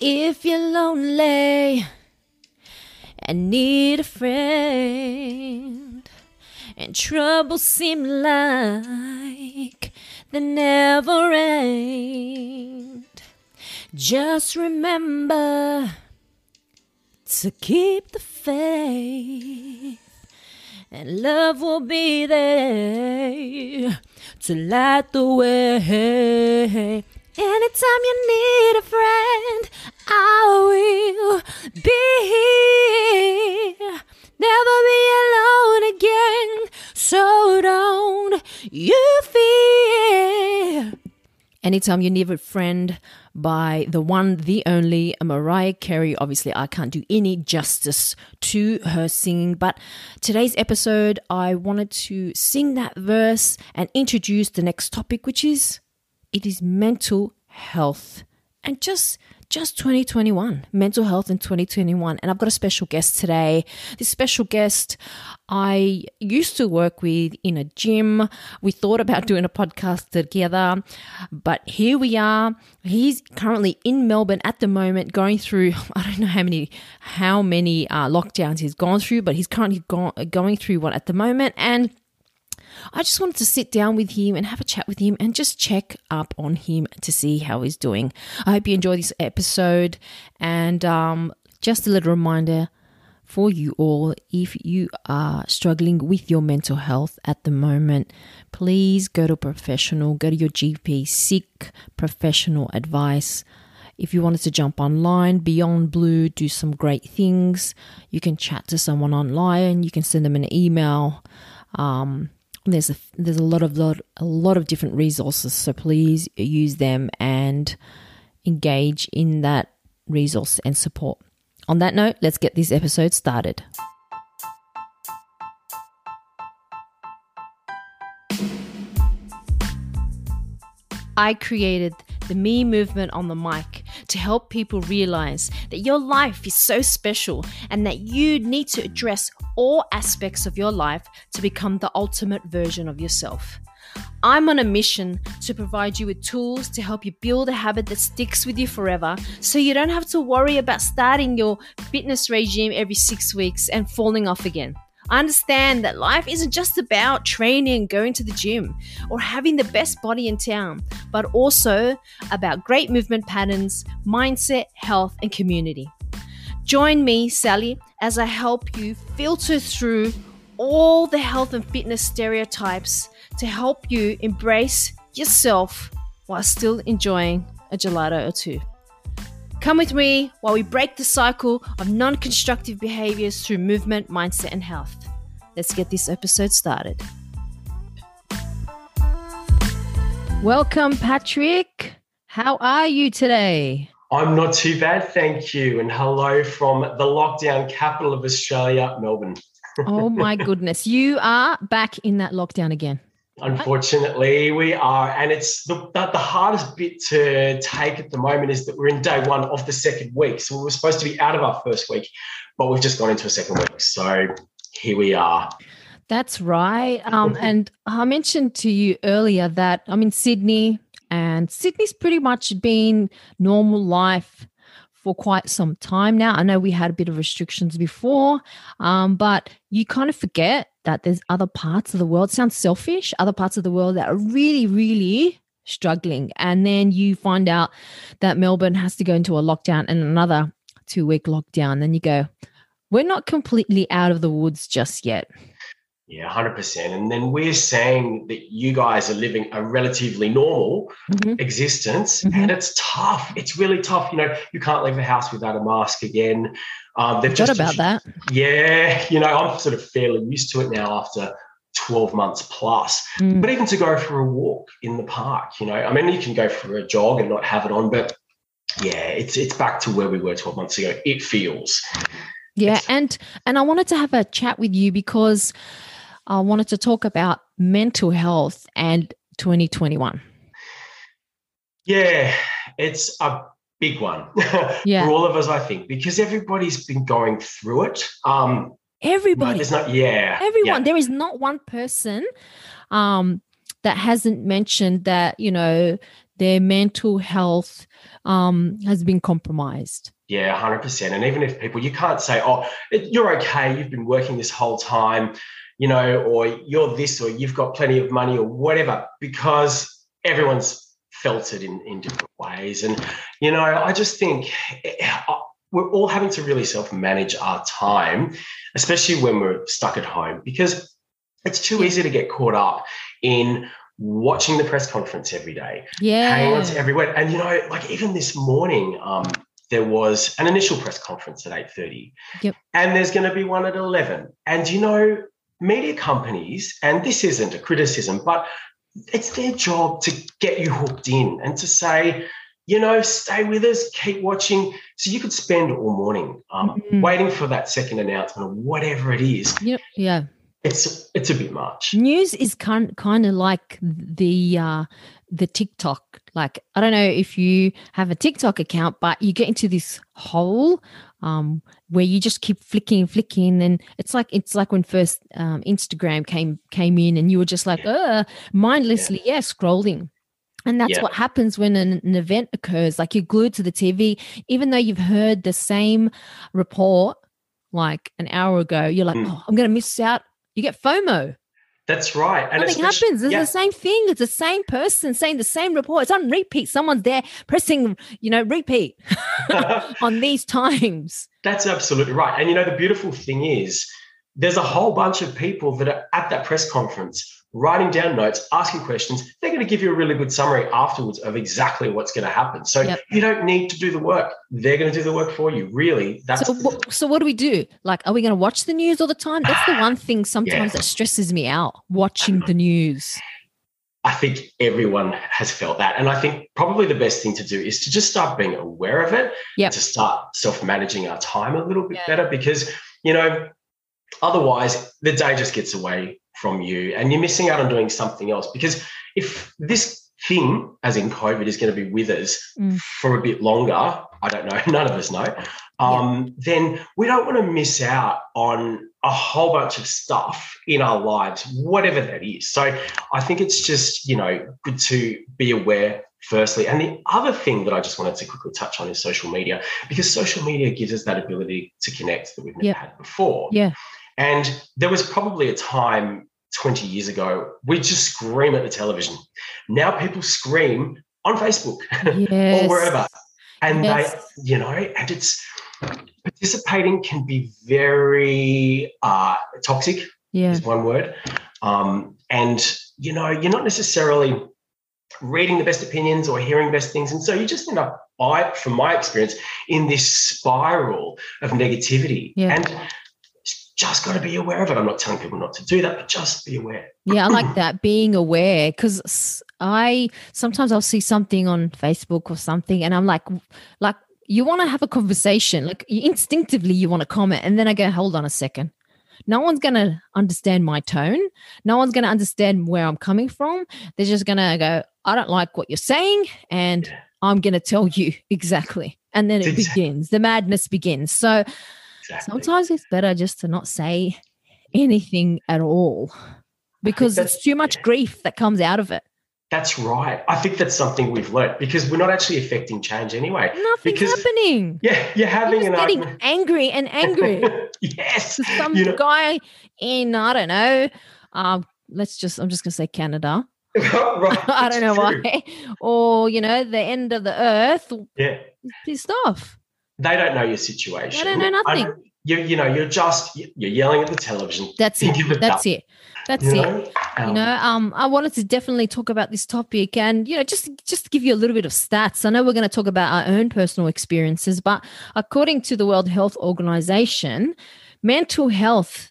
If you're lonely and need a friend, and troubles seem like they never end, just remember to keep the faith, and love will be there to light the way. Anytime you need a friend, I will be here. Never be alone again. So don't you fear. Anytime you need a friend by the one, the only Mariah Carey. Obviously, I can't do any justice to her singing, but today's episode, I wanted to sing that verse and introduce the next topic, which is it is mental health. And just just 2021 mental health in 2021 and i've got a special guest today. This special guest i used to work with in a gym. We thought about doing a podcast together but here we are. He's currently in melbourne at the moment going through i don't know how many how many uh, lockdowns he's gone through but he's currently go- going through one at the moment. And I just wanted to sit down with him and have a chat with him and just check up on him to see how he's doing. I hope you enjoy this episode. And um, just a little reminder for you all if you are struggling with your mental health at the moment, please go to a professional, go to your GP, seek professional advice. If you wanted to jump online, Beyond Blue do some great things. You can chat to someone online, you can send them an email. Um, there's a there's a lot of lot a lot of different resources so please use them and engage in that resource and support. On that note let's get this episode started. I created the Me movement on the mic to help people realize that your life is so special and that you need to address all aspects of your life to become the ultimate version of yourself. I'm on a mission to provide you with tools to help you build a habit that sticks with you forever so you don't have to worry about starting your fitness regime every six weeks and falling off again. I understand that life isn't just about training going to the gym or having the best body in town, but also about great movement patterns, mindset, health, and community. Join me, Sally, as I help you filter through all the health and fitness stereotypes to help you embrace yourself while still enjoying a gelato or two. Come with me while we break the cycle of non constructive behaviors through movement, mindset, and health. Let's get this episode started. Welcome, Patrick. How are you today? I'm not too bad, thank you. And hello from the lockdown capital of Australia, Melbourne. oh my goodness. You are back in that lockdown again. Unfortunately, we are. And it's the, the, the, hardest bit to take at the moment is that we're in day one of the second week. So we were supposed to be out of our first week, but we've just gone into a second week. So here we are. That's right. Um, and I mentioned to you earlier that I'm in Sydney, and Sydney's pretty much been normal life for quite some time now. I know we had a bit of restrictions before, um, but you kind of forget that there's other parts of the world, sounds selfish, other parts of the world that are really, really struggling. And then you find out that Melbourne has to go into a lockdown and another two week lockdown. Then you go, we're not completely out of the woods just yet. Yeah, 100%. And then we're saying that you guys are living a relatively normal mm-hmm. existence mm-hmm. and it's tough. It's really tough. You know, you can't leave the house without a mask again. Um, they've just about that. Yeah, you know, I'm sort of fairly used to it now after 12 months plus. Mm. But even to go for a walk in the park, you know, I mean, you can go for a jog and not have it on, but yeah, it's it's back to where we were 12 months ago. It feels. Yeah, and and I wanted to have a chat with you because I wanted to talk about mental health and 2021. Yeah, it's a big one yeah. for all of us, I think, because everybody's been going through it. Um, Everybody. No, there's not, yeah. Everyone. Yeah. There is not one person um, that hasn't mentioned that, you know, their mental health um, has been compromised. Yeah, 100%. And even if people, you can't say, oh, you're okay, you've been working this whole time, you know, or you're this, or you've got plenty of money, or whatever, because everyone's felt it in, in different ways. And, you know, I just think eh, we're all having to really self manage our time, especially when we're stuck at home, because it's too easy to get caught up in watching the press conference every day, yeah, hanging on to everywhere. And you know, like even this morning, um, there was an initial press conference at eight thirty, yep. and there's going to be one at eleven. And you know, media companies, and this isn't a criticism, but it's their job to get you hooked in and to say, you know, stay with us, keep watching. So you could spend all morning um, mm-hmm. waiting for that second announcement or whatever it is. Yep. Yeah it's it's a bit much. News is kind kind of like the uh, the TikTok. Like I don't know if you have a TikTok account, but you get into this hole um, where you just keep flicking, flicking, and it's like it's like when first um, Instagram came came in, and you were just like, uh, mindlessly, yeah, yeah scrolling. And that's yeah. what happens when an, an, event occurs. Like you're glued to the TV, even though you've heard the same report like an hour ago. You're like, mm. oh, I'm going to miss out you get FOMO. That's right. And Nothing happens. It's yeah. the same thing. It's the same person saying the same report. It's on repeat. Someone's there pressing, you know, repeat on these times. That's absolutely right. And you know, the beautiful thing is there's a whole bunch of people that are at that press conference writing down notes, asking questions. They're going to give you a really good summary afterwards of exactly what's going to happen. So yep. you don't need to do the work. They're going to do the work for you. Really, that's so. What, so what do we do? Like, are we going to watch the news all the time? That's the one thing sometimes yeah. that stresses me out. Watching the news. I think everyone has felt that. And I think probably the best thing to do is to just start being aware of it, yep. to start self managing our time a little bit yeah. better because, you know, otherwise the day just gets away from you and you're missing out on doing something else. Because if this thing as in covid is going to be with us mm. for a bit longer i don't know none of us know um, yeah. then we don't want to miss out on a whole bunch of stuff in our lives whatever that is. So i think it's just you know good to be aware firstly. And the other thing that i just wanted to quickly touch on is social media because social media gives us that ability to connect that we've never had before. Yeah. And there was probably a time 20 years ago, we just scream at the television. Now people scream on Facebook yes. or wherever. And yes. they, you know, and it's participating can be very uh, toxic, yeah. is one word. Um, and, you know, you're not necessarily reading the best opinions or hearing best things. And so you just end up, I, from my experience, in this spiral of negativity. Yeah. And just got to be aware of it. I'm not telling people not to do that, but just be aware. Yeah, I like that being aware because I sometimes I'll see something on Facebook or something, and I'm like, like you want to have a conversation, like instinctively you want to comment, and then I go, hold on a second. No one's going to understand my tone. No one's going to understand where I'm coming from. They're just going to go, I don't like what you're saying. And yeah. I'm going to tell you exactly. And then it begins. The madness begins. So Exactly. Sometimes it's better just to not say anything at all because it's too much grief that comes out of it. That's right. I think that's something we've learned because we're not actually affecting change anyway. Nothing's because, happening. Yeah, you're having you're an getting argument. angry and angry. yes. Some you know, guy in I don't know. Um, let's just I'm just gonna say Canada. right, I don't know true. why. Or you know the end of the earth. Yeah. Pissed off they don't know your situation. They don't know nothing. you, you know, you're just you're yelling at the television. That's it. That's it. That's you know? it. Um, you know, um, I wanted to definitely talk about this topic, and you know, just just to give you a little bit of stats. I know we're going to talk about our own personal experiences, but according to the World Health Organization, mental health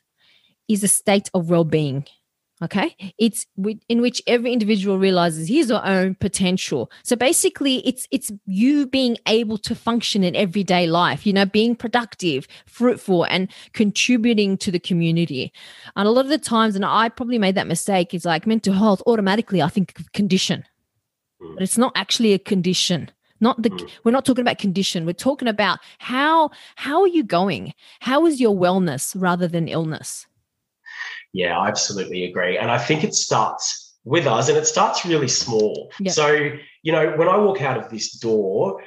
is a state of well-being okay? It's in which every individual realizes his or own potential. So basically it's it's you being able to function in everyday life you know being productive fruitful and contributing to the community. And a lot of the times and i probably made that mistake is like mental health automatically i think condition. Mm. But it's not actually a condition. Not the mm. we're not talking about condition. We're talking about how how are you going? How is your wellness rather than illness yeah, I absolutely agree. And I think it starts with us and it starts really small. Yep. So, you know, when I walk out of this door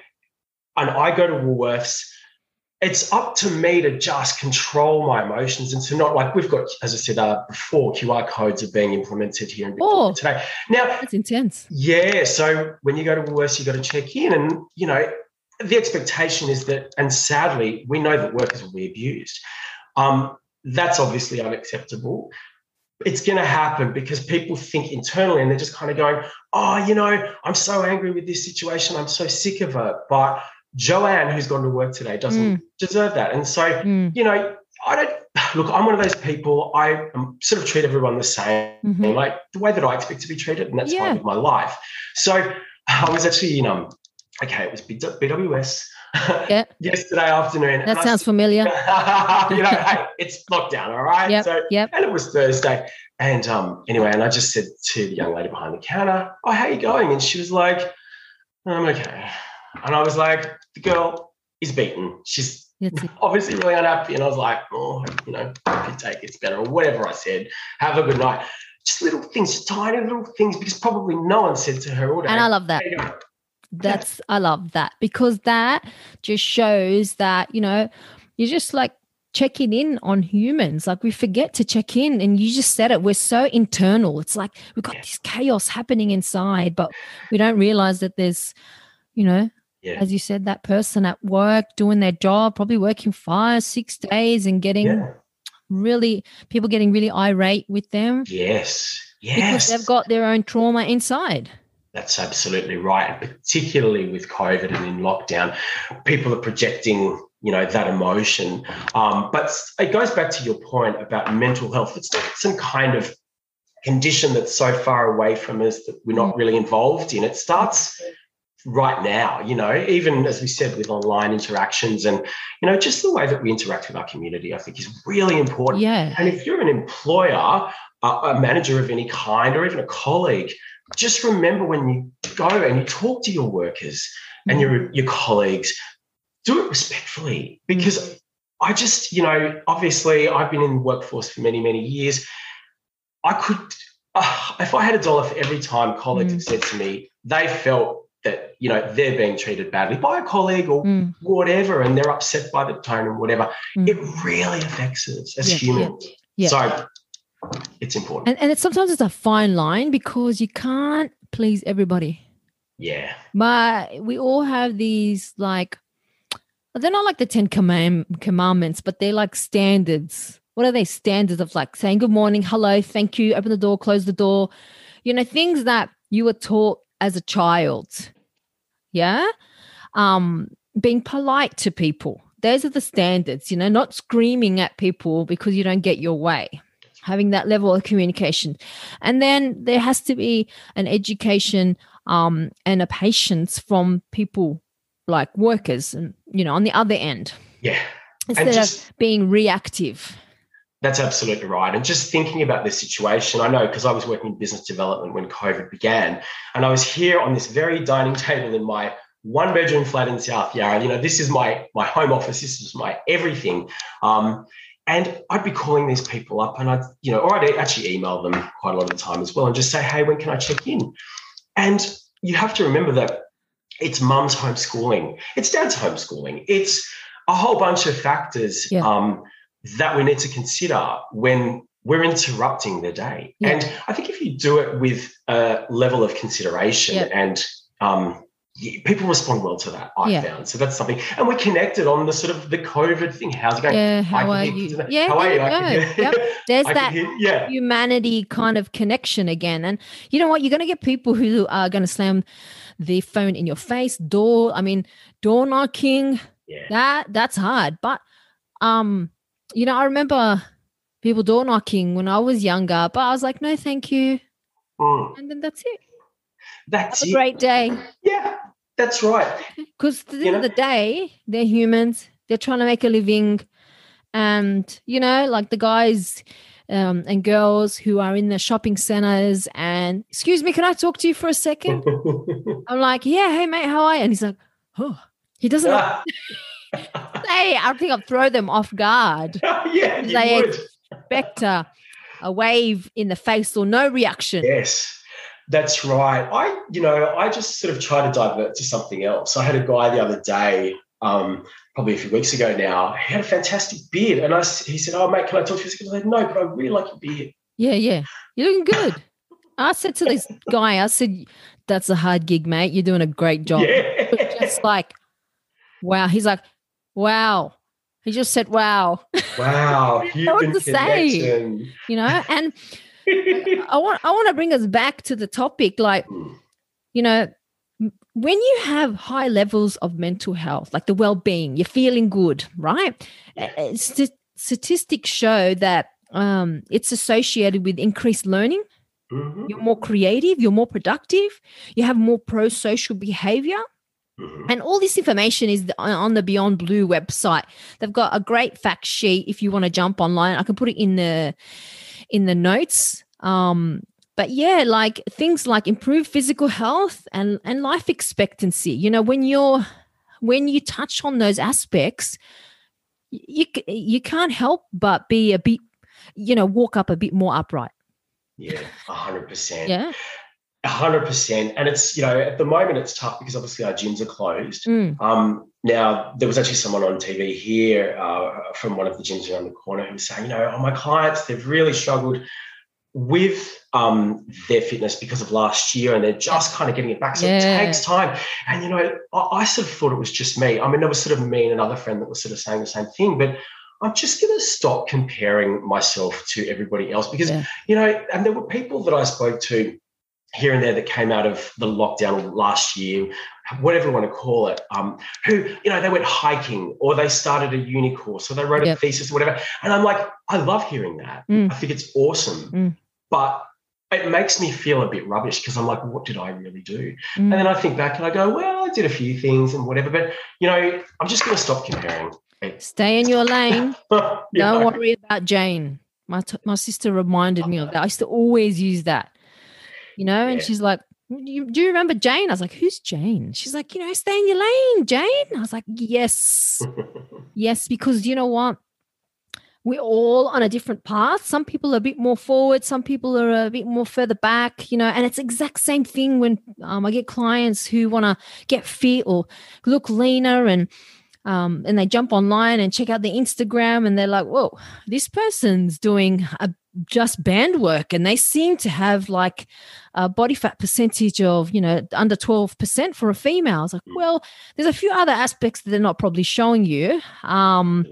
and I go to Woolworths, it's up to me to just control my emotions and to not like we've got, as I said uh, before, QR codes are being implemented here in Victoria Oh. today. Now, That's intense. yeah, so when you go to Woolworths, you got to check in, and you know the expectation is that, and sadly, we know that workers will be abused. Um, that's obviously unacceptable. It's going to happen because people think internally, and they're just kind of going, "Oh, you know, I'm so angry with this situation. I'm so sick of it." But Joanne, who's gone to work today, doesn't deserve that, and so Mm. you know, I don't look. I'm one of those people. I sort of treat everyone the same Mhm. like the way that I expect to be treated, and that's Yeah. fine with my life. So I was actually in um, okay, it was BWS Yeah. yesterday afternoon. That I sounds s- familiar. you know, hey, it's lockdown, all right. Yep, So yep. and it was Thursday, and um, anyway, and I just said to the young lady behind the counter, "Oh, how you going?" And she was like, "I'm okay," and I was like, "The girl is beaten. She's." Obviously, really unhappy, and I was like, "Oh, you know, if you take it's better," or whatever I said. Have a good night. Just little things, just tiny little things, because probably no one said to her all day. And I love that. "There you go." That's I love that because that just shows that you know you're just like checking in on humans. Like we forget to check in, and you just said it. We're so internal. It's like we've got this chaos happening inside, but we don't realize that there's, you know, Yeah. as you said, that person at work doing their job, probably working five, six days, and getting Yeah. really people getting really irate with them Yes. yes because they've got their own trauma inside. That's absolutely right. And particularly with COVID and in lockdown, people are projecting, you know, that emotion. Um, but it goes back to your point about mental health. It's not some kind of condition that's so far away from us that we're not really involved in. It starts right now, you know, even as we said with online interactions and, you know, just the way that we interact with our community, I think is really important. Yeah. And if you're an employer, a, a manager of any kind, or even a colleague, just remember when you go and you talk to your workers and your your colleagues, do it respectfully because I just, you know, obviously I've been in the workforce for many, many years. I could, uh, if I had a dollar for every time colleagues have said to me they felt that, you know, they're being treated badly by a colleague or Mm, whatever, and they're upset by the tone and whatever, mm. it really affects us as humans. yeah. So it's important. And and it's sometimes it's a fine line because you can't please everybody. yeah. But we all have these like they're not like the Ten Command- Commandments, but they're like standards. What are they standards of like saying good morning, hello, thank you, open the door, close the door, you know, things that you were taught as a child. Yeah. Um, being polite to people. Those are the standards, you know, not screaming at people because you don't get your way. Having that level of communication. And then there has to be an education um, and a patience from people like workers and you know on the other end Yeah. instead just of being reactive That's absolutely right. And just thinking about this situation, I know because I was working in business development when COVID began, and I was here on this very dining table in my one bedroom flat in South Yarra. You know, this is my my home office. This is my everything. Um, and I'd be calling these people up, and I'd you know, or I'd actually email them quite a lot of the time as well, and just say, hey, when can I check in? And you have to remember that it's mum's homeschooling, it's dad's homeschooling, it's a whole bunch of factors. Yeah. Um, that we need to consider when we're interrupting their day. Yeah. And I think if you do it with a level of consideration Yeah. and um, people respond well to that, I Yeah. found. So that's something. And we're connected on the sort of the COVID thing. How's it going? yeah how can are you yeah How are you? I can yep there's I that hear- yeah. humanity kind of connection again and you know what you're going to get people who are going to slam the phone in your face door i mean door knocking Yeah. that that's hard but um you know i remember people door knocking when i was younger but i was like no thank you Mm. and then that's it That's have a it. great day Yeah, that's right. because at the You end of the day they're humans they're trying to make a living and you know like the guys um, and girls who are in the shopping centers and excuse me can i talk to you for a second i'm like yeah hey mate how are you and he's like oh he doesn't Ah, say i think i'll throw them off guard yeah, you They would. expect a, a wave in the face or no reaction Yes. That's right. I, you know, I just sort of try to divert to something else. I had a guy the other day, um, probably a few weeks ago now. He had a fantastic beard, and I, he said, "Oh, mate, can I talk to you?" I said, "No, but I really like your beard." Yeah, yeah, you're looking good. I said to this guy, I said, "That's a hard gig, mate. You're doing a great job." Yeah. Just like, wow. He's like, "Wow." He just said, "Wow." Wow, human to say? You know, and I want I want to bring us back to the topic, like you know, when you have high levels of mental health, like the well-being, you're feeling good, right? St- statistics show that um, it's associated with increased learning. Mhm, You're more creative. You're more productive. You have more pro-social behavior. mhm. And all this information is on the Beyond Blue website. They've got a great fact sheet. If you want to jump online, I can put it in the in the notes. Um, but yeah, like things like improved physical health and and life expectancy. You know, when you're when you touch on those aspects, you you can't help but be a bit, you know, walk up a bit more upright. Yeah, hundred percent. Yeah. hundred percent. And it's you know at the moment it's tough because obviously our gyms are closed. Mm. Um, now there was actually someone on TV here uh, from one of the gyms around the corner who was saying, you know, oh my clients they've really struggled with um, their fitness because of last year, and they're just kind of getting it back. So Yeah. it takes time. And you know, I, I sort of thought it was just me. I mean, there was sort of me and another friend that was sort of saying the same thing, but. I'm just going to stop comparing myself to everybody else because, Yeah. you know, and there were people that I spoke to here and there that came out of the lockdown last year, whatever you want to call it, um, who, you know, they went hiking or they started a uni course or they wrote Yep. a thesis or whatever. And I'm like, I love hearing that. Mm. I think it's awesome. Mm. But it makes me feel a bit rubbish because I'm like, what did I really do? Mm. And then I think back and I go, well, I did a few things and whatever. But, you know, I'm just going to stop comparing. Stay in your lane. You Don't know? worry about Jane. My t- my sister reminded me of that. I used to always use that, you know. And she's like, you, "Do you remember Jane?" I was like, "Who's Jane?" She's like, "You know, stay in your lane, Jane." I was like, "Yes, yes," because you know what? We're all on a different path. Some people are a bit more forward. Some people are a bit more further back. You know, and it's exact same thing when um, I get clients who want to get fit or look leaner and um, and they jump online and check out the Instagram and they're like, whoa, this person's doing a, just band work and they seem to have like a body fat percentage of, you know, under 12% for a female. I was like, Mm. well, there's a few other aspects that they're not probably showing you. Um,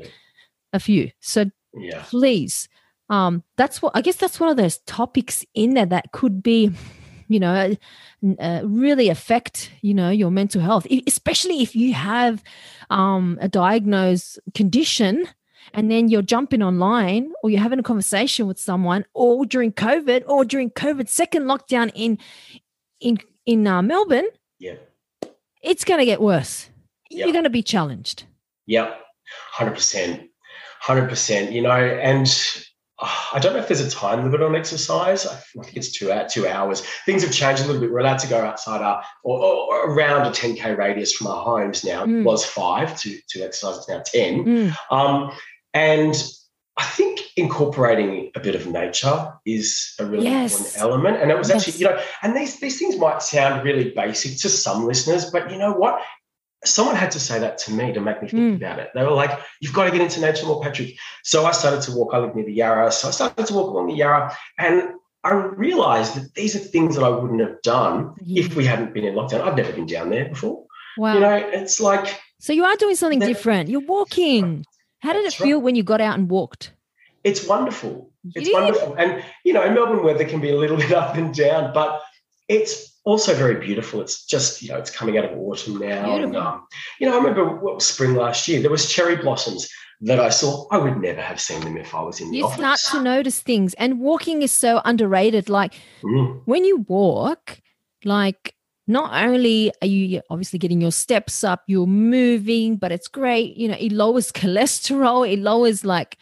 a few. So yeah. please um that's what i guess that's one of those topics in there that could be you know uh, really affect you know your mental health especially if you have um a diagnosed condition and then you're jumping online or you're having a conversation with someone or during covid or during covid second lockdown in in in uh, melbourne Yeah. it's going to get worse Yeah. you're going to be challenged yeah hundred percent, hundred percent. You know, and I don't know if there's a time limit on exercise. I think it's two two hours. Things have changed a little bit. We're allowed to go outside our or, or around a 10k radius from our homes now. Mm. It was five to to exercise. It's now ten. Mm, Um, and I think incorporating a bit of nature is a really Yes. important element. And it was actually, you know, and these these things might sound really basic to some listeners, but you know what? Someone had to say that to me to make me think Mm. about it. They were like, "You've got to get into nature more, Patrick." So I started to walk. I live near the Yarra, so I started to walk along the Yarra, and I realised that these are things that I wouldn't have done Yeah. if we hadn't been in lockdown. I've never been down there before. wow You know, it's like So you are doing something That- different. You're walking. How did it That's right. feel when you got out and walked? it's wonderful. You It's did? wonderful. And, you know, Melbourne weather can be a little bit up and down, but it's also very beautiful. It's just, you know, it's coming out of autumn now. And, um, you know, I remember what was spring last year, there was cherry blossoms that I saw. I would never have seen them if I was in the You office. start to notice things, and walking is so underrated. Like Mm, when you walk, like not only are you obviously getting your steps up, you're moving, but it's great. You know, it lowers cholesterol. It lowers like,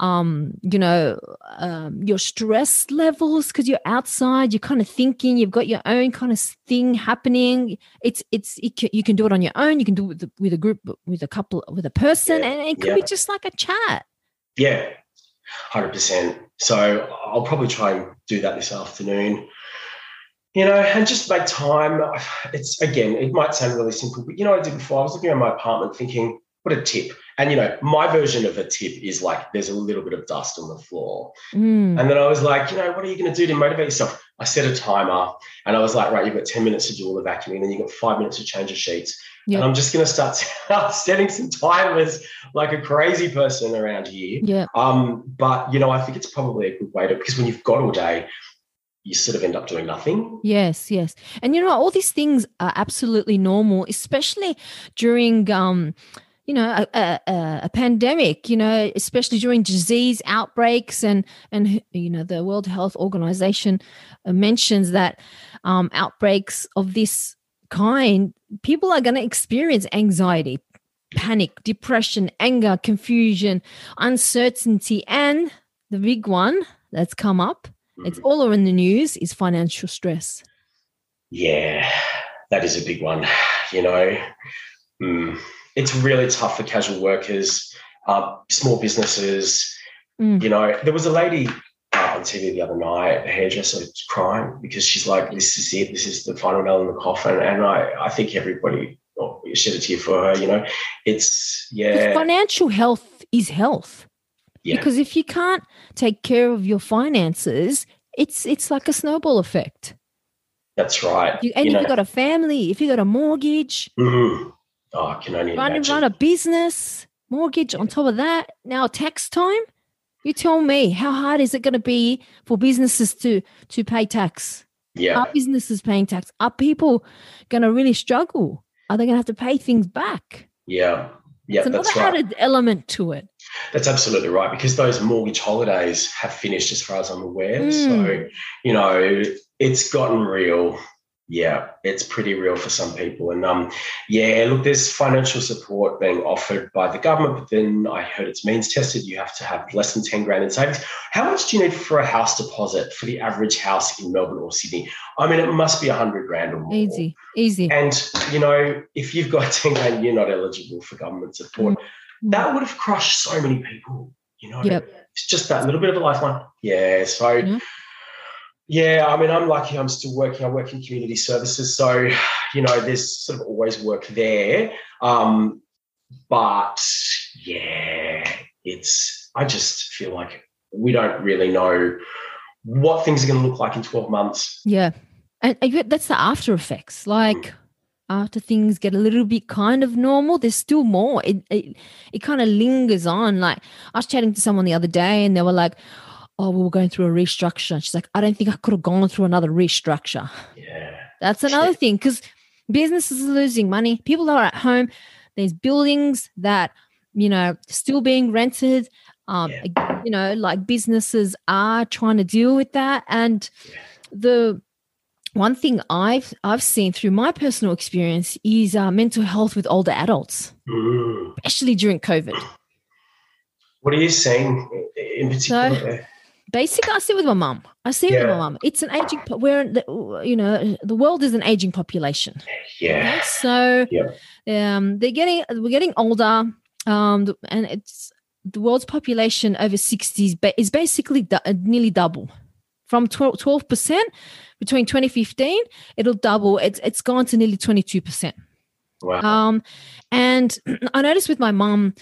um, you know, um, your stress levels because you're outside. You're kind of thinking. You've got your own kind of thing happening. It's it's it can, you can do it on your own. You can do it with, the, with a group, with a couple, with a person, Yeah, and it could be just like a chat. yeah, 100%. So I'll probably try and do that this afternoon. you know, and just make time. It's again, it might sound really simple, but you know, what I did before. I was looking at my apartment, thinking, what a tip. And you know, my version of a tip is like there's a little bit of dust on the floor. Mm. And then I was like, you know, what are you going to do to motivate yourself? I set a timer and I was like, right, you've got 10 minutes to do all the vacuuming, then you've got five minutes to change the sheets. Yeah. And I'm just going to start setting some timers like a crazy person around here. Yeah. Um, but, you know, I think it's probably a good way to, because when you've got all day, you sort of end up doing nothing. Yes, yes. And you know, all these things are absolutely normal, especially during um, you know, a, a, a pandemic, you know, especially during disease outbreaks and and you know, the World Health Organization uh, mentions that um, outbreaks of this kind, people are going to experience anxiety, panic, depression, anger, confusion, uncertainty, and the big one that's come up it's all over in the news is financial stress. Yeah, that is a big one. You know, mm, it's really tough for casual workers, uh, small businesses. Mm. You know, there was a lady uh, on TV the other night, a hairdresser, crying because she's like, "This is it. This is the final nail in the coffin." And I, I think everybody oh, shed a tear for her. You know, it's yeah. Financial health is health. Yeah. Because if you can't take care of your finances, it's it's like a snowball effect. That's right. You, and you if know, you've got a family, if you've got a mortgage, mhm. Oh, I can only run, imagine. run a business, mortgage on top of that, now tax time. You tell me, how hard is it going to be for businesses to to pay tax? yeah, Are businesses paying tax? Are people going to really struggle? Are they going to have to pay things back? yeah, yeah. it's another That's right. added element to it. That's absolutely right because those mortgage holidays have finished, as far as I'm aware. Mm. So, you know, it's gotten real. Yeah, it's pretty real for some people. And um, yeah, look, there's financial support being offered by the government, but then I heard it's means tested. You have to have less than 10 grand in savings. How much do you need for a house deposit for the average house in Melbourne or Sydney? I mean, it must be 100 grand or more. Easy, easy. And, you know, if you've got 10 grand, you're not eligible for government support. That would have crushed so many people, you know. Yep. It's just that little bit of a lifeline. Yeah. So, Yeah. Yeah, I mean, I'm lucky I'm still working. I work in community services. So, you know, there's sort of always work there. Um, but yeah, it's, I just feel like we don't really know what things are going to look like in 12 months. Yeah. And, that's the after effects. Like after things get a little bit kind of normal, there's still more. It it, it kind of lingers on. Like I was chatting to someone the other day and they were like, Oh, we were going through a restructure. She's like, I don't think I could have gone through another restructure. Yeah. That's another thing because businesses are losing money. People are at home. There's buildings that, you know, still being rented. Um, Yeah. you know, like businesses are trying to deal with that. And Yeah. the one thing I've I've seen through my personal experience is uh, mental health with older adults, Mm. especially during COVID. What are you seeing in particular? So-? Basically, I see with my mum. I see it with my Yeah. mum. It's an aging. po- We're the, you know the world is an aging population. yeah. Okay, so Yeah. um, they're getting we're getting older, um, and it's the world's population over sixties ba- is basically du- uh, nearly double from twelve percent between 2015. It'll double. It's it's gone to nearly twenty two percent. Wow. Um, and I noticed with my mum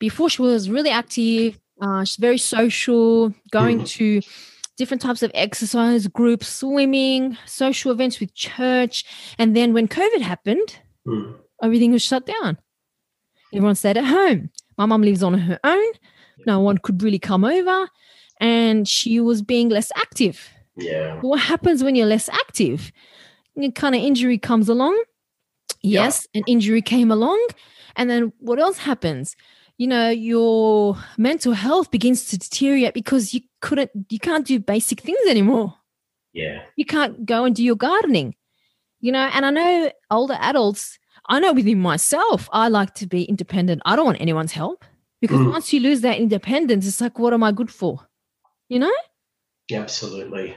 before she was really active. Uh, she's very social, going Mhm. to different types of exercise groups, swimming, social events with church. And then when COVID happened, Mm. everything was shut down. Everyone stayed at home. My mum lives on her own. No one could really come over, and she was being less active. Yeah. What happens when you're less active? A kind of injury comes along. Yeah. Yes, an injury came along. And then what else happens? You know, your mental health begins to deteriorate because you couldn't, you can't do basic things anymore. Yeah. You can't go and do your gardening, you know. And I know older adults, I know within myself, I like to be independent. I don't want anyone's help because Mm. once you lose that independence, it's like, what am I good for? You know? Yeah, absolutely.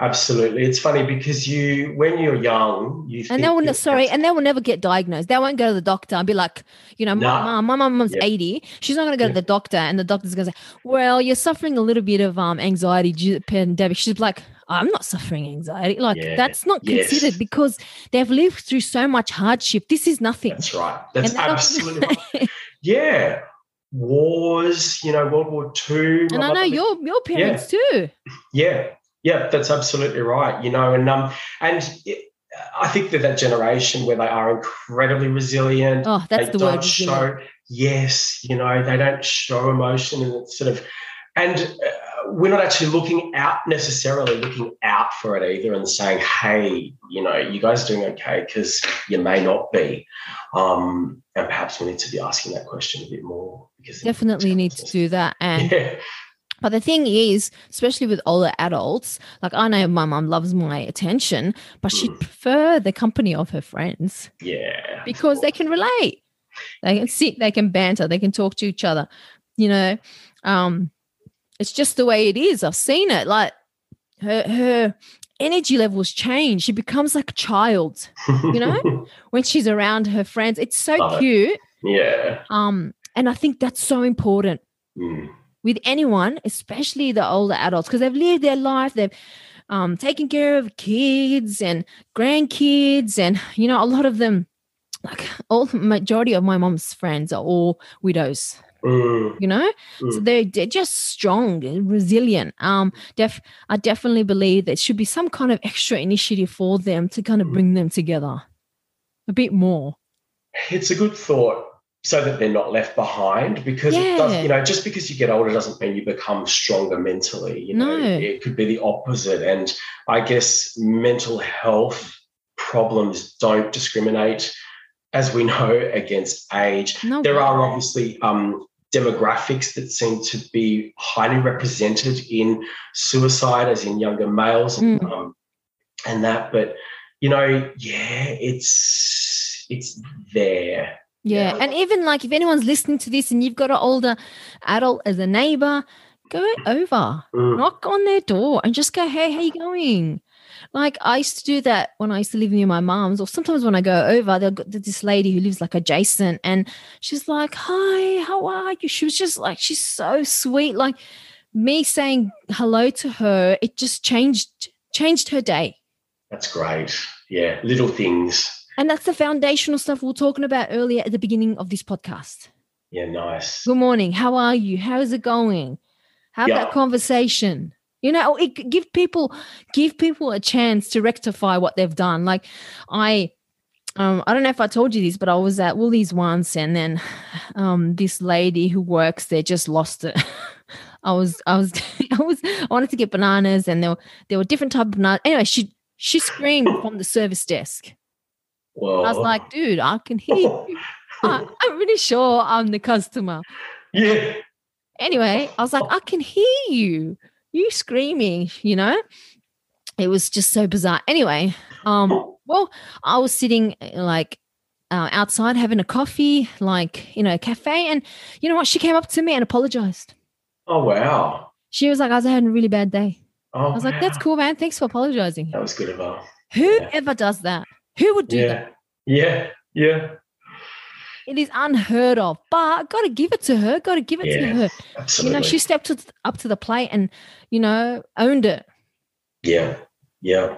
Absolutely. It's funny because you, when you're young, you And think they will, ne- sorry, and they will never get diagnosed. They won't go to the doctor and be like, you know, Nah. my mom, my mom's Yeah. 80. She's not going to go Yeah. to the doctor, and the doctor's going to say, well, you're suffering a little bit of um anxiety due to the pandemic. She's like, I'm not suffering anxiety. Like Yeah. that's not Yes. considered because they've lived through so much hardship. This is nothing. That's right. That's absolutely right. Yeah. Wars, you know, World War Two. and I know your your parents too. Yeah, yeah, that's absolutely right. You know, and um, and it, I think that that generation where they are incredibly resilient. Oh, that's they the don't word. show. Yes, you know, they don't show emotion, and it's sort of, and uh, we're not actually looking out necessarily looking out for it either, and saying, hey, you know, you guys are doing okay because you may not be, um, and perhaps we need to be asking that question a bit more because Definitely need to do that. And Yeah, But the thing is, especially with older adults, like I know my mum loves my attention, but she'd Mm. prefer the company of her friends yeah, because they can relate. They can sit, they can banter, they can talk to each other. You know, um, it's just the way it is. I've seen it. Like her her energy levels change. She becomes like a child you know? when she's around her friends. It's so Love it. cute. yeah. Um, and I think that's so important Mm. With anyone, especially the older adults, because they've lived their life, they've um, taken care of kids and grandkids, and you know, a lot of them, like all majority of my mom's friends are all widows. Mm. You know, so Mm. they're they're just strong and resilient. Um, def I definitely believe there should be some kind of extra initiative for them to kind of Mm. bring them together a bit more. It's a good thought so that they're not left behind because it does, you know, just because you get older doesn't mean you become stronger mentally. You know, No. it could be the opposite. And I guess mental health problems don't discriminate, as we know, against age. No, There are obviously um, demographics that seem to be highly represented in suicide, as in younger males and, Mm. um, and that. But you know, yeah, it's it's there. Yeah. Yeah. And even like if anyone's listening to this and you've got an older adult as a neighbor, go over, Mm. knock on their door and just go, hey, how you going? Like I used to do that when I used to live near my mom's, or sometimes when I go over, they've got this lady who lives like adjacent, and she's like, "Hi, how are you?" She was just like, she's so sweet. Like me saying hello to her, it just changed changed her day. That's great. Yeah, little things. And that's the foundational stuff we were talking about earlier at the beginning of this podcast. Yeah, nice. Good morning. How are you? How's it going? Have Yeah. that conversation. You know, it, give people give people a chance to rectify what they've done. Like I um I don't know if I told you this, but I was at Woolies once and then um this lady who works there just lost it. I was I was I was I wanted to get bananas and there were there were different type of bananas. Anyway, she she screamed from the service desk. Well, I was like, dude, I can hear you. I, I'm really sure I'm the customer. yeah, Anyway, I was like, I can hear you. You screaming, you know? It was just so bizarre. Anyway, um, well, I was sitting uh, like uh, outside having a coffee, like, you know, a cafe. And you know what? She came up to me and apologized. Oh wow. She was like, I was having a really bad day. Oh, I was like, that's cool, man. Thanks for apologizing. That was good of her. Whoever does that, who would do that? Yeah, yeah, yeah. It is unheard of, but got to give it to her. Got to give it to her. Absolutely. You know, she stepped up to the plate and, you know, owned it. yeah, yeah.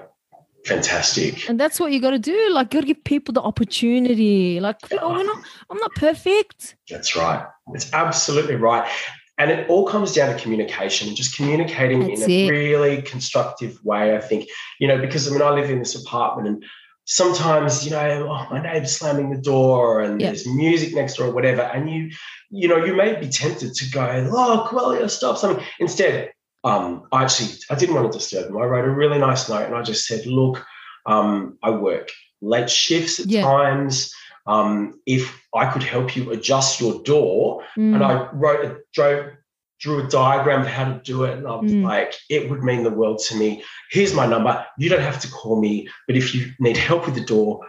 Fantastic. And that's what you got to do. Like, got to give people the opportunity. Like, oh, we're not, I'm not perfect. That's right. It's absolutely right. And it all comes down to communication and just communicating That's in a it. really constructive way, I think. You know, because I mean, I live in this apartment and sometimes, you know, oh, my neighbor's slamming the door and Yeah. there's music next door or whatever. And you, you know, you may be tempted to go, look, well, you stop something. Instead, um, I actually, I didn't want to disturb them. I wrote a really nice note and I just said, look, um, I work late shifts at Yeah. times. Um, if I could help you adjust your door, Mm, and I wrote a drove, drew a diagram of how to do it, and I was Mm. like, it would mean the world to me. Here's my number. You don't have to call me, but if you need help with the door,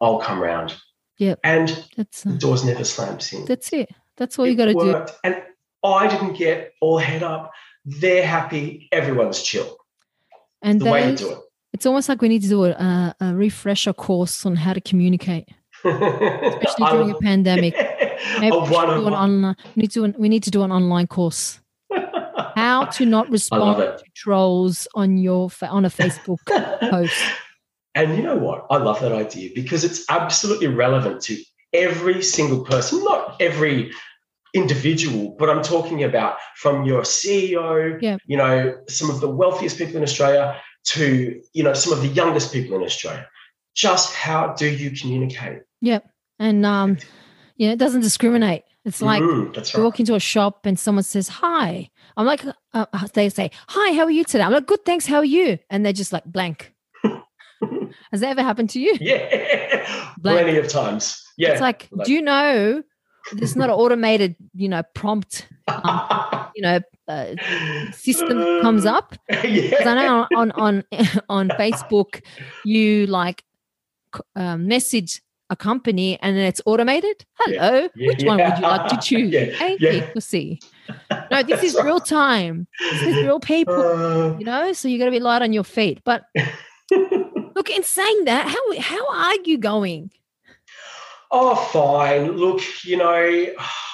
I'll come round. Yeah. And that's the uh, doors never slams in. that's it. That's all you got to do. And I didn't get all head up. They're happy. Everyone's chill. And The way to do it. It's almost like we need to do a, a, a refresher course on how to communicate, especially during a pandemic. Maybe we, should do an one-on-one. online, we need to we need to do an online course. How to not respond to trolls on your on a Facebook post. And you know what? I love that idea because it's absolutely relevant to every single person, not every individual, but I'm talking about from your CEO, Yeah. you know, some of the wealthiest people in Australia to, you know, some of the youngest people in Australia. Just how do you communicate? Yep. And um, yeah, it doesn't discriminate. It's like Mm, that's you walk into a shop and someone says hi. I'm like, uh, uh, they say, "Hi, how are you today?" I'm like, "Good, thanks. How are you?" And they're just like blank. Has that ever happened to you? Yeah, Blank. plenty of times. Yeah, It's like, do you know there's not an automated, you know, prompt, you know, uh, system comes up? Because I know on on on Facebook, you like um, message a company and then it's automated. Hello, Yeah, which one would you like to choose? yeah, Thank yeah. see. No, this is real time. This is real people. Uh, You know, so you got to be light on your feet. But look, in saying that, how how are you going? oh, fine. Look, you know,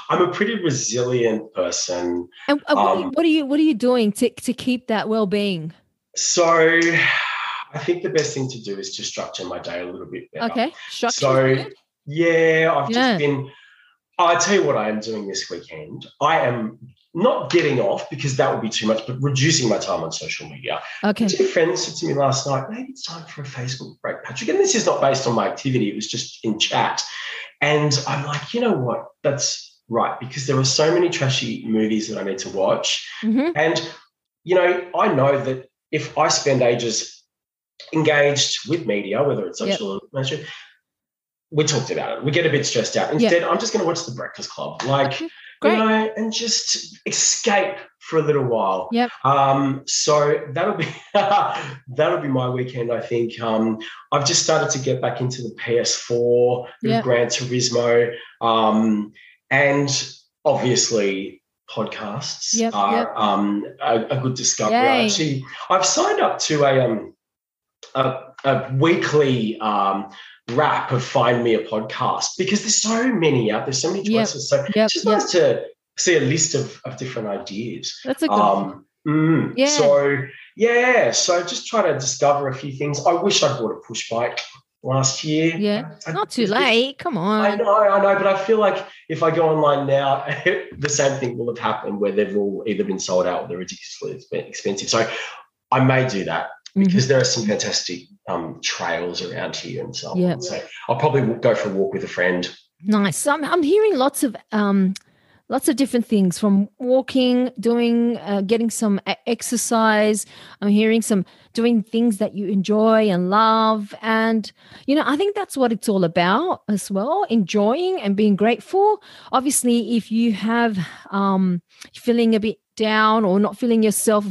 I'm a pretty resilient person. And uh, what, are you, Um, what are you what are you doing to to keep that well being? So I think the best thing to do is to structure my day a little bit better. Okay, structure. So yeah, I've Yeah. just been. I tell you what I am doing this weekend. I am not getting off because that would be too much, but reducing my time on social media. okay, Two friends said to me last night, maybe it's time for a Facebook break, Patrick. And this is not based on my activity, it was just in chat. And I'm like, you know what? That's right, because there are so many trashy movies that I need to watch. hmm And, you know, I know that if I spend ages engaged with media, whether it's Yep. social or mainstream, we talked about it. We get a bit stressed out. Instead, I'm just going to watch The Breakfast Club. Like, Okay, you know, and just escape for a little while. Yep. Um, so that'll be that'll be my weekend. I think. Um, I've just started to get back into the PS4, bit Yep. Gran Turismo, um, and obviously podcasts Yep, are yep. Um, a, a good discovery. I Yay. Actually, I've signed up to a um, a, a weekly um, wrap of Find Me a Podcast because there's so many out there, so many Yep, choices. So yep, it's just yep. nice to see a list of, of different ideas. That's a good. Um, mm, Yeah. So yeah, so just try to discover a few things. I wish I bought a push bike last year. Yeah, I- Not too late. Come on. I know, I know, but I feel like if I go online now, the same thing will have happened where they've all either been sold out or they're ridiculously expensive. So I may do that Mhm. because there are some fantastic um, trails around here and so on. So I'll probably go for a walk with a friend. Nice. So I'm, I'm hearing lots of um, lots of different things from walking, doing, uh, getting some exercise. I'm hearing some doing things that you enjoy and love, and you know, I think that's what it's all about as well. Enjoying and being grateful. Obviously, if you have um, feeling a bit down or not feeling yourself,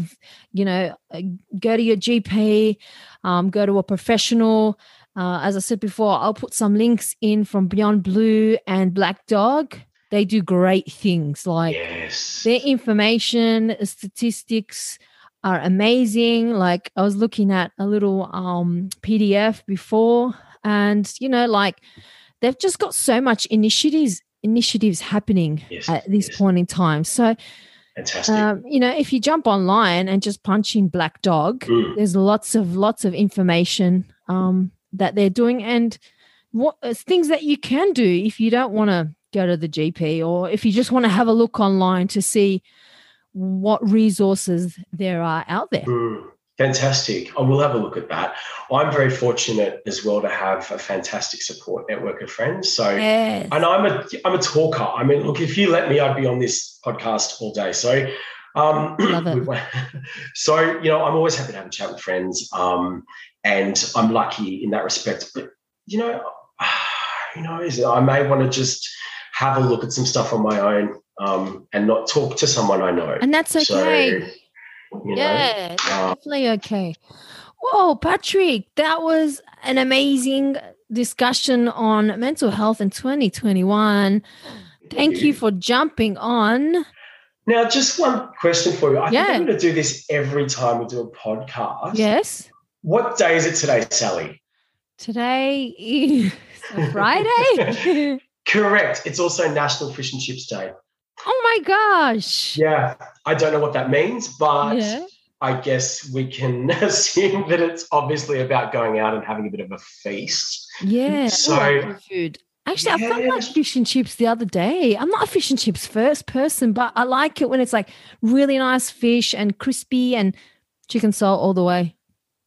you know, uh, go to your GP, um, go to a professional. Uh, as I said before, I'll put some links in from Beyond Blue and Black Dog. They do great things. Like yes. their information, statistics are amazing. Like I was looking at a little um, PDF before, and you know, like they've just got so much initiatives initiatives happening Yes, at this yes. point in time. So, Fantastic. um, you know, if you jump online and just punch in Black Dog, Mm. there's lots of lots of information um, that they're doing and what uh, things that you can do if you don't want to go to the GP or if you just want to have a look online to see what resources there are out there. Mm, fantastic. I will have a look at that. I'm very fortunate as well to have a fantastic support network of friends. So Yes. and I'm a I'm a talker. I mean, look, if you let me, I'd be on this podcast all day. So um Love it. we- so you know, I'm always happy to have a chat with friends. Um and I'm lucky in that respect. But you know, you know, is I may want to just have a look at some stuff on my own um and not talk to someone I know. And that's So, okay. know, yeah, uh, definitely okay. Whoa, Patrick, that was an amazing discussion on mental health in 2021. Thank you for jumping on. Now, just one question for you. I Yeah. think I'm going to do this every time we do a podcast. Yes. What day is it today, Sally? Today is Friday. Correct. It's also National Fish and Chips Day. Oh my gosh. Yeah, I don't know what that means, but Yeah. I guess we can assume that it's obviously about going out and having a bit of a feast. Yeah. So- I like good food. Actually, I've done like fish and chips the other day. I'm not a fish and chips first person, but I like it when it's like really nice fish and crispy and chicken salt all the way.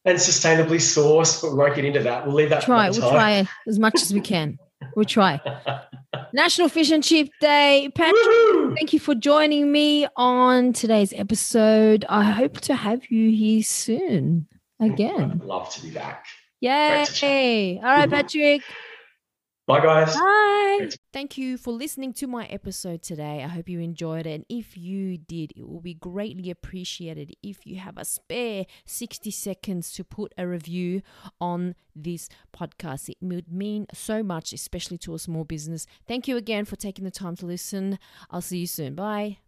And sustainably sourced, but we won't get into that. We'll leave that Try. We'll time. try as much as we can. We'll try. National Fish and Chip Day. Patrick, Woohoo! thank you for joining me on today's episode. I hope to have you here soon again. I'd love to be back. Yay. All right, Patrick. Bye, guys. Bye. Thank you for listening to my episode today. I hope you enjoyed it. And if you did, it will be greatly appreciated if you have a spare 60 seconds to put a review on this podcast. It would mean so much, especially to a small business. Thank you again for taking the time to listen. I'll see you soon. Bye.